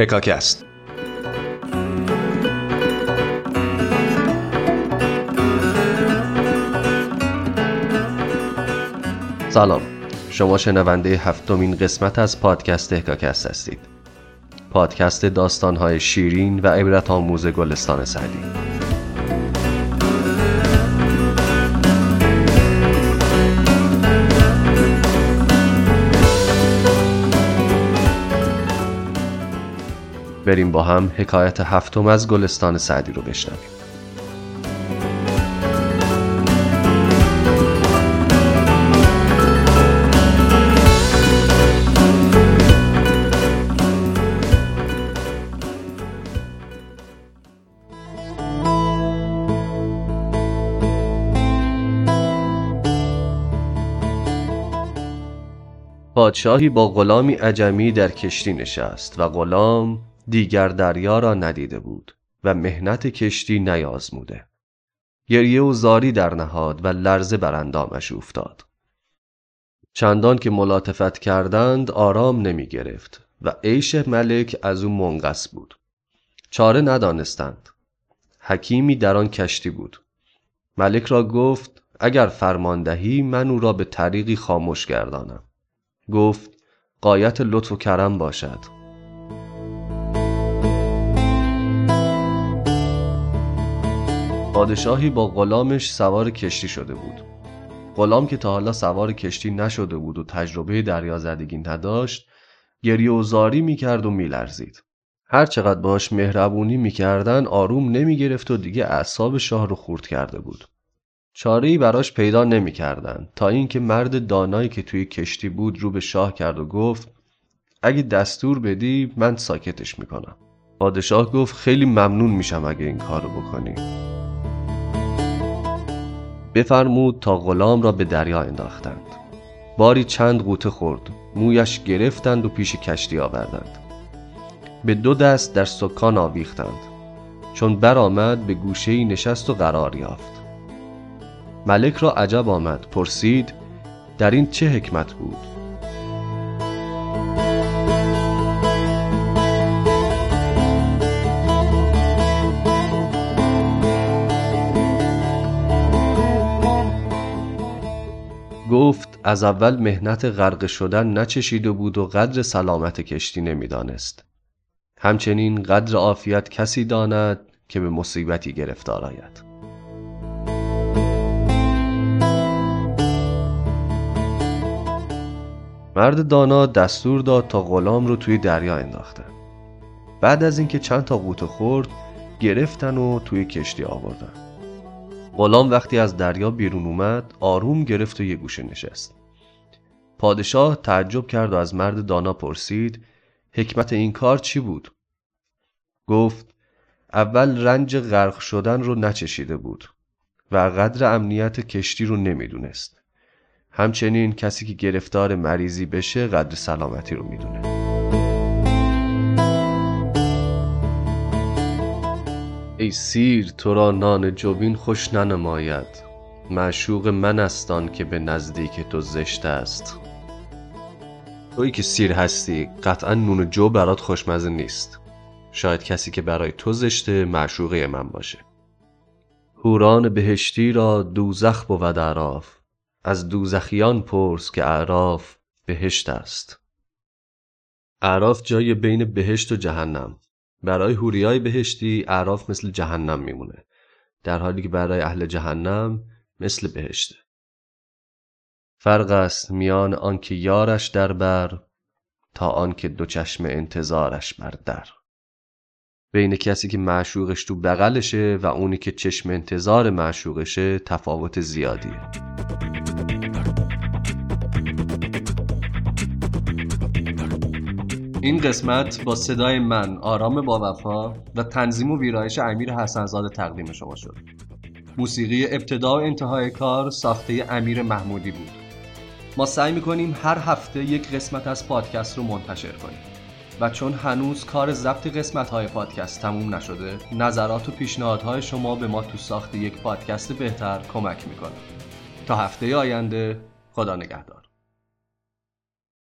هکاکست سلام. شما شنونده هفتمین قسمت از پادکست هکاکست هستید. پادکست داستانهای شیرین و عبرت آموز گلستان سعدی. بریم با هم حکایت هفتم از گلستان سعدی رو بشنویم. پادشاهی با غلامی عجمی در کشتی نشست و غلام دیگر دریا را ندیده بود و مهنت کشتی نیازموده. گریه و زاری در نهاد و لرزه بر اندامش افتاد. چندان که ملاطفت کردند آرام نمی گرفت و عیش ملک از او منقص بود. چاره ندانستند. حکیمی در آن کشتی بود. ملک را گفت اگر فرماندهی من او را به طریقی خاموش گردانم. گفت قایت لطف و کرم باشد. پادشاهی با غلامش سوار کشتی شده بود. غلام که تا حالا سوار کشتی نشده بود و تجربه دریازدگی نداشت گریه و زاری می‌کرد و میلرزید. هر چقدر باش مهربونی می‌کردن آروم نمی‌گرفت و دیگه اعصاب شاه رو خورد کرده بود. چاره براش پیدا نمی‌کردن تا اینکه مرد دانایی که توی کشتی بود رو به شاه کرد و گفت اگه دستور بدی من ساکتش می‌کنم. پادشاه گفت خیلی ممنون میشم اگه این کارو بکنی. بفرمود تا غلام را به دریا انداختند. باری چند قوطه خورد مویش گرفتند و پیش کشتی آوردند. به دو دست در سکان آویختند. چون برآمد به گوشه نشست و قرار یافت. ملک را عجب آمد پرسید در این چه حکمت بود؟ گفت از اول مهنت غرق شدن نچشیده بود و قدر سلامت کشتی نمی‌دانست. همچنین قدر عافیت کسی داند که به مصیبتی گرفتار آید. مرد دانا دستور داد تا غلام رو توی دریا انداختن بعد از اینکه چند تا قوطه خورد گرفتن و توی کشتی آوردن. غلام وقتی از دریا بیرون اومد آروم گرفت و یه گوشه نشست. پادشاه تعجب کرد و از مرد دانا پرسید حکمت این کار چی بود؟ گفت اول رنج غرق شدن رو نچشیده بود و قدر امنیت کشتی رو نمی‌دونست. همچنین کسی که گرفتار مریضی بشه قدر سلامتی رو می‌دونه. ای سیر تو را نان جوین خوش ننماید. معشوق من استان که به نزدیک تو زشت است. تویی که سیر هستی قطعا نون جو برات خوشمزه نیست. شاید کسی که برای تو زشته معشوقه من باشه. هوران بهشتی را دوزخ بود عراف از دوزخیان پرس که اعراف بهشت است. اعراف جای بین بهشت و جهنم. برای هوریای بهشتی اعراف مثل جهنم میمونه. در حالی که برای اهل جهنم مثل بهشته. فرق است میان آنکه یارش در بر تا آنکه دو چشم انتظارش بر در. بین کسی که معشوقش تو بغلشه و اونی که چشم انتظار معشوقشه تفاوت زیادیه. این قسمت با صدای من آرام با وفا و تنظیم و ویرایش امیر حسنزاده تقدیم شما شد. موسیقی ابتدا و انتهای کار ساخته امیر محمودی بود. ما سعی می‌کنیم هر هفته یک قسمت از پادکست رو منتشر کنیم. و چون هنوز کار ضبط قسمت های پادکست تموم نشده نظرات و پیشنهادهای شما به ما تو ساخت یک پادکست بهتر کمک می‌کنه. تا هفته آینده خدا نگهدار.